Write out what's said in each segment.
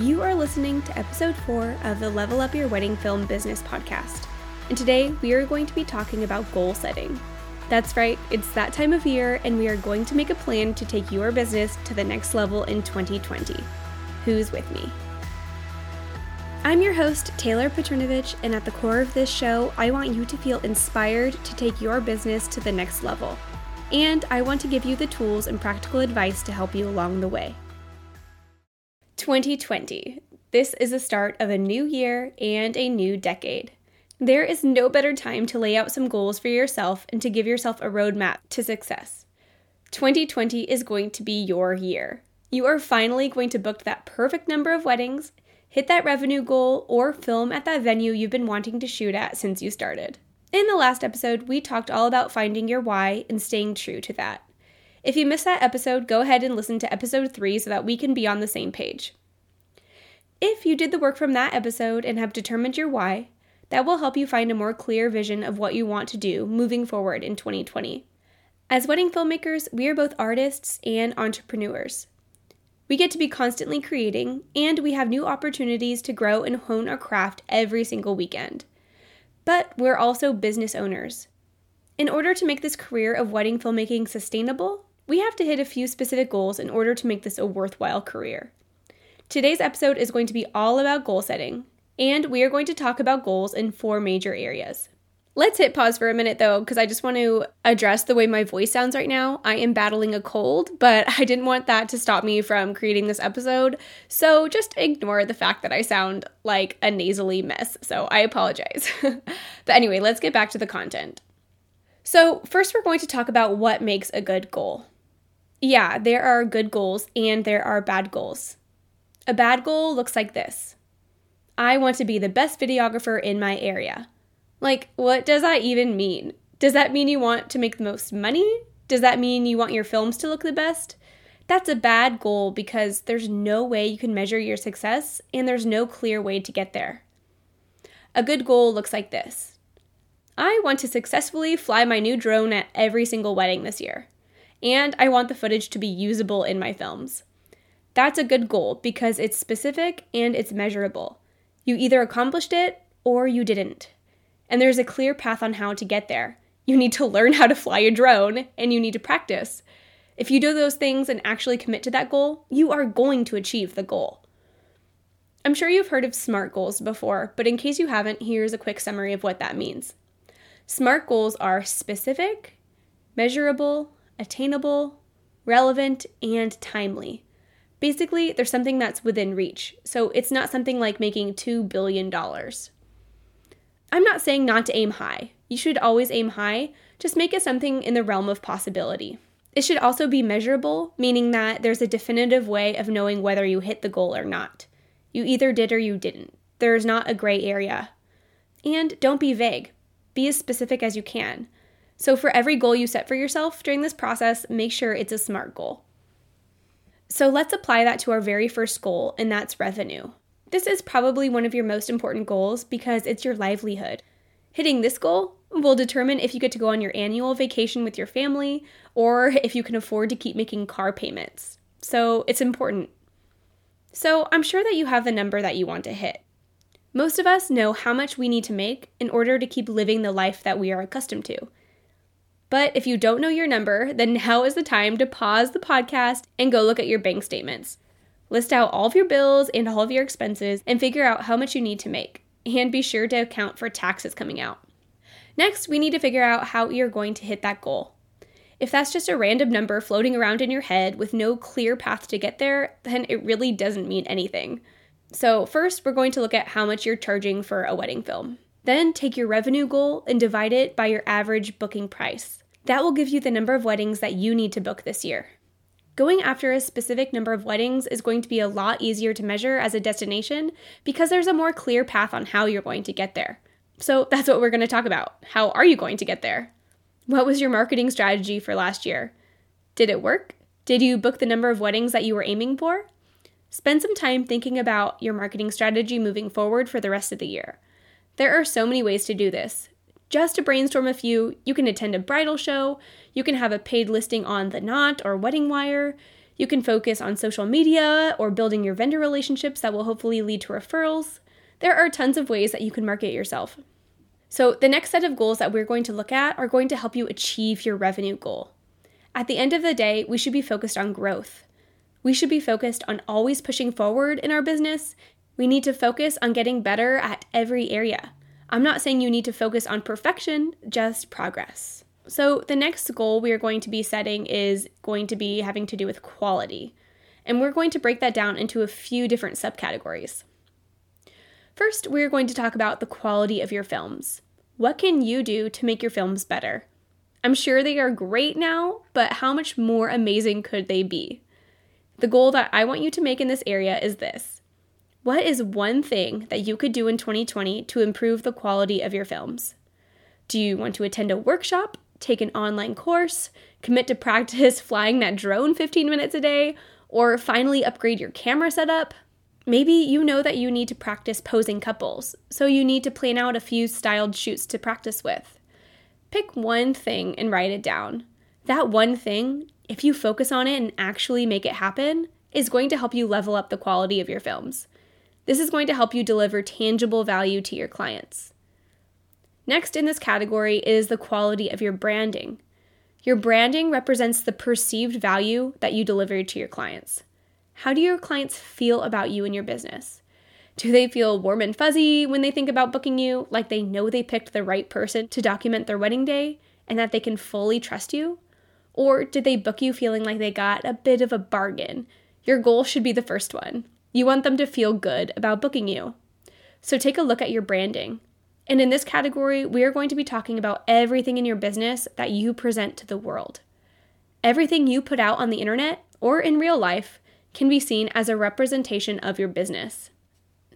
You are listening to episode four of the Level Up Your Wedding Film Business podcast. And today we are going to be talking about goal setting. That's right, it's that time of year, and we are going to make a plan to take your business to the next level in 2020. Who's with me? I'm your host, Taylor Petrinovich, and at the core of this show, I want you to feel inspired to take your business to the next level. And I want to give you the tools and practical advice to help you along the way. 2020. This is the start of a new year and a new decade. There is no better time to lay out some goals for yourself and to give yourself a roadmap to success. 2020 is going to be your year. You are finally going to book that perfect number of weddings hit that revenue goal, or film at that venue you've been wanting to shoot at since you started. In the last episode, we talked all about finding your why and staying true to that. If you missed that episode, go ahead and listen to episode 3 so that we can be on the same page. If you did the work from that episode and have determined your why, that will help you find a more clear vision of what you want to do moving forward in 2020. As wedding filmmakers, we are both artists and entrepreneurs. We get to be constantly creating, and we have new opportunities to grow and hone our craft every single weekend. But we're also business owners. In order to make this career of wedding filmmaking sustainable, we have to hit a few specific goals in order to make this a worthwhile career. Today's episode is going to be all about goal setting, and we are going to talk about goals in four major areas. Let's hit pause for a minute though, because I just want to address the way my voice sounds right now. I am battling a cold, but I didn't want that to stop me from creating this episode. So just ignore the fact that I sound like a nasally mess. So I apologize. but anyway, let's get back to the content. So, first, we're going to talk about what makes a good goal. Yeah, there are good goals and there are bad goals. A bad goal looks like this I want to be the best videographer in my area. Like, what does that even mean? Does that mean you want to make the most money? Does that mean you want your films to look the best? That's a bad goal because there's no way you can measure your success and there's no clear way to get there. A good goal looks like this I want to successfully fly my new drone at every single wedding this year, and I want the footage to be usable in my films. That's a good goal because it's specific and it's measurable. You either accomplished it or you didn't and there's a clear path on how to get there. You need to learn how to fly a drone and you need to practice. If you do those things and actually commit to that goal, you are going to achieve the goal. I'm sure you've heard of SMART goals before, but in case you haven't, here's a quick summary of what that means. SMART goals are specific, measurable, attainable, relevant, and timely. Basically, there's something that's within reach, so it's not something like making $2 billion. I'm not saying not to aim high. You should always aim high, just make it something in the realm of possibility. It should also be measurable, meaning that there's a definitive way of knowing whether you hit the goal or not. You either did or you didn't. There is not a gray area. And don't be vague. Be as specific as you can. So, for every goal you set for yourself during this process, make sure it's a SMART goal. So, let's apply that to our very first goal, and that's revenue. This is probably one of your most important goals because it's your livelihood. Hitting this goal will determine if you get to go on your annual vacation with your family or if you can afford to keep making car payments. So it's important. So I'm sure that you have the number that you want to hit. Most of us know how much we need to make in order to keep living the life that we are accustomed to. But if you don't know your number, then now is the time to pause the podcast and go look at your bank statements. List out all of your bills and all of your expenses and figure out how much you need to make. And be sure to account for taxes coming out. Next, we need to figure out how you're going to hit that goal. If that's just a random number floating around in your head with no clear path to get there, then it really doesn't mean anything. So, first, we're going to look at how much you're charging for a wedding film. Then, take your revenue goal and divide it by your average booking price. That will give you the number of weddings that you need to book this year. Going after a specific number of weddings is going to be a lot easier to measure as a destination because there's a more clear path on how you're going to get there. So that's what we're going to talk about. How are you going to get there? What was your marketing strategy for last year? Did it work? Did you book the number of weddings that you were aiming for? Spend some time thinking about your marketing strategy moving forward for the rest of the year. There are so many ways to do this. Just to brainstorm a few, you can attend a bridal show, you can have a paid listing on The Knot or Wedding Wire, You can focus on social media or building your vendor relationships that will hopefully lead to referrals. There are tons of ways that you can market yourself. So, the next set of goals that we're going to look at are going to help you achieve your revenue goal. At the end of the day, we should be focused on growth. We should be focused on always pushing forward in our business. We need to focus on getting better at every area. I'm not saying you need to focus on perfection, just progress. So, the next goal we are going to be setting is going to be having to do with quality. And we're going to break that down into a few different subcategories. First, we're going to talk about the quality of your films. What can you do to make your films better? I'm sure they are great now, but how much more amazing could they be? The goal that I want you to make in this area is this What is one thing that you could do in 2020 to improve the quality of your films? Do you want to attend a workshop, take an online course, commit to practice flying that drone 15 minutes a day, or finally upgrade your camera setup? Maybe you know that you need to practice posing couples, so you need to plan out a few styled shoots to practice with. Pick one thing and write it down. That one thing, if you focus on it and actually make it happen, is going to help you level up the quality of your films. This is going to help you deliver tangible value to your clients. Next in this category is the quality of your branding. Your branding represents the perceived value that you deliver to your clients. How do your clients feel about you and your business? Do they feel warm and fuzzy when they think about booking you, like they know they picked the right person to document their wedding day and that they can fully trust you? Or did they book you feeling like they got a bit of a bargain? Your goal should be the first one. You want them to feel good about booking you. So take a look at your branding. And in this category, we are going to be talking about everything in your business that you present to the world. Everything you put out on the internet or in real life can be seen as a representation of your business.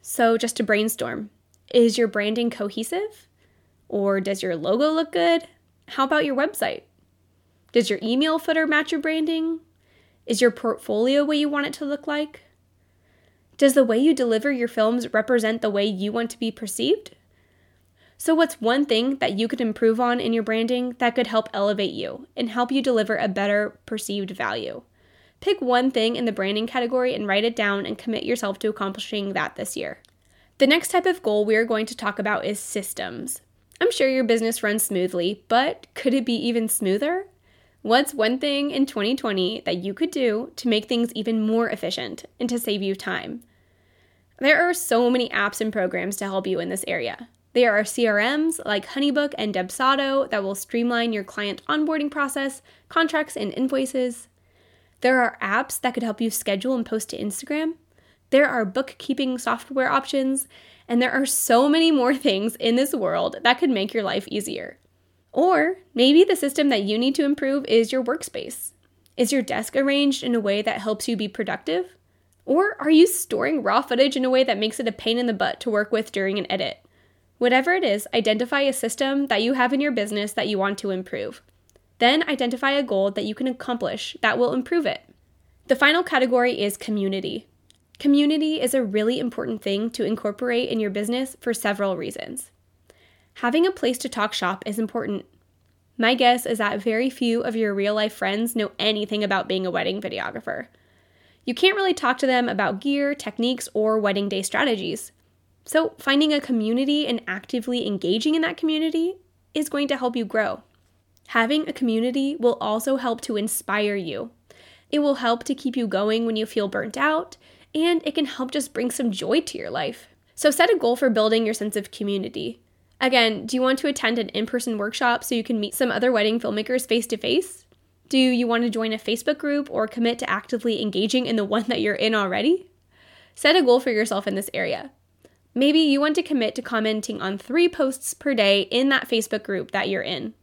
So, just to brainstorm, is your branding cohesive? Or does your logo look good? How about your website? Does your email footer match your branding? Is your portfolio what you want it to look like? Does the way you deliver your films represent the way you want to be perceived? So, what's one thing that you could improve on in your branding that could help elevate you and help you deliver a better perceived value? Pick one thing in the branding category and write it down and commit yourself to accomplishing that this year. The next type of goal we are going to talk about is systems. I'm sure your business runs smoothly, but could it be even smoother? What's one thing in 2020 that you could do to make things even more efficient and to save you time? There are so many apps and programs to help you in this area. There are CRMs like Honeybook and Dubsado that will streamline your client onboarding process, contracts, and invoices. There are apps that could help you schedule and post to Instagram. There are bookkeeping software options, and there are so many more things in this world that could make your life easier. Or maybe the system that you need to improve is your workspace. Is your desk arranged in a way that helps you be productive? Or are you storing raw footage in a way that makes it a pain in the butt to work with during an edit? Whatever it is, identify a system that you have in your business that you want to improve. Then identify a goal that you can accomplish that will improve it. The final category is community. Community is a really important thing to incorporate in your business for several reasons. Having a place to talk shop is important. My guess is that very few of your real life friends know anything about being a wedding videographer. You can't really talk to them about gear, techniques, or wedding day strategies. So, finding a community and actively engaging in that community is going to help you grow. Having a community will also help to inspire you. It will help to keep you going when you feel burnt out, and it can help just bring some joy to your life. So set a goal for building your sense of community. Again, do you want to attend an in person workshop so you can meet some other wedding filmmakers face to face? Do you want to join a Facebook group or commit to actively engaging in the one that you're in already? Set a goal for yourself in this area. Maybe you want to commit to commenting on three posts per day in that Facebook group that you're in.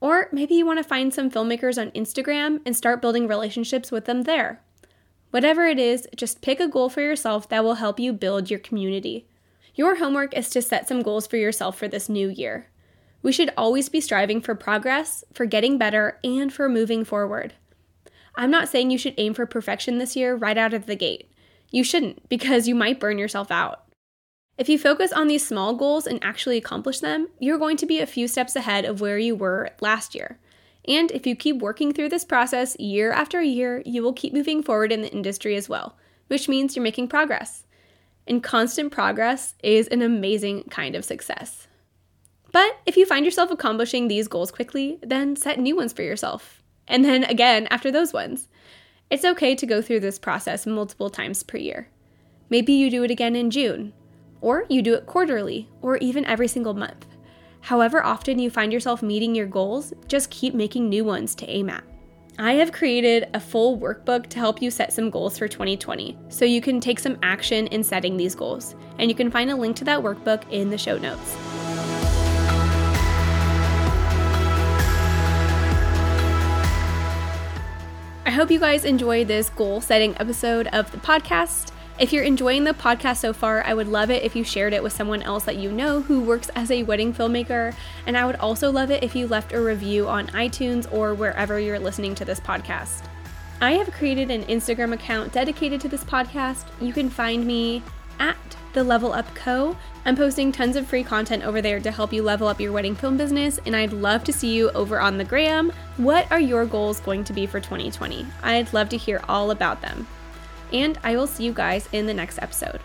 Or maybe you want to find some filmmakers on Instagram and start building relationships with them there. Whatever it is, just pick a goal for yourself that will help you build your community. Your homework is to set some goals for yourself for this new year. We should always be striving for progress, for getting better, and for moving forward. I'm not saying you should aim for perfection this year right out of the gate. You shouldn't, because you might burn yourself out. If you focus on these small goals and actually accomplish them, you're going to be a few steps ahead of where you were last year. And if you keep working through this process year after year, you will keep moving forward in the industry as well, which means you're making progress. And constant progress is an amazing kind of success. But if you find yourself accomplishing these goals quickly, then set new ones for yourself. And then again after those ones. It's okay to go through this process multiple times per year. Maybe you do it again in June, or you do it quarterly, or even every single month. However often you find yourself meeting your goals, just keep making new ones to aim at. I have created a full workbook to help you set some goals for 2020 so you can take some action in setting these goals. And you can find a link to that workbook in the show notes. Hope you guys enjoyed this goal setting episode of the podcast. If you're enjoying the podcast so far, I would love it if you shared it with someone else that you know who works as a wedding filmmaker. And I would also love it if you left a review on iTunes or wherever you're listening to this podcast. I have created an Instagram account dedicated to this podcast. You can find me the Level Up Co. I'm posting tons of free content over there to help you level up your wedding film business, and I'd love to see you over on the gram. What are your goals going to be for 2020? I'd love to hear all about them and I will see you guys in the next episode.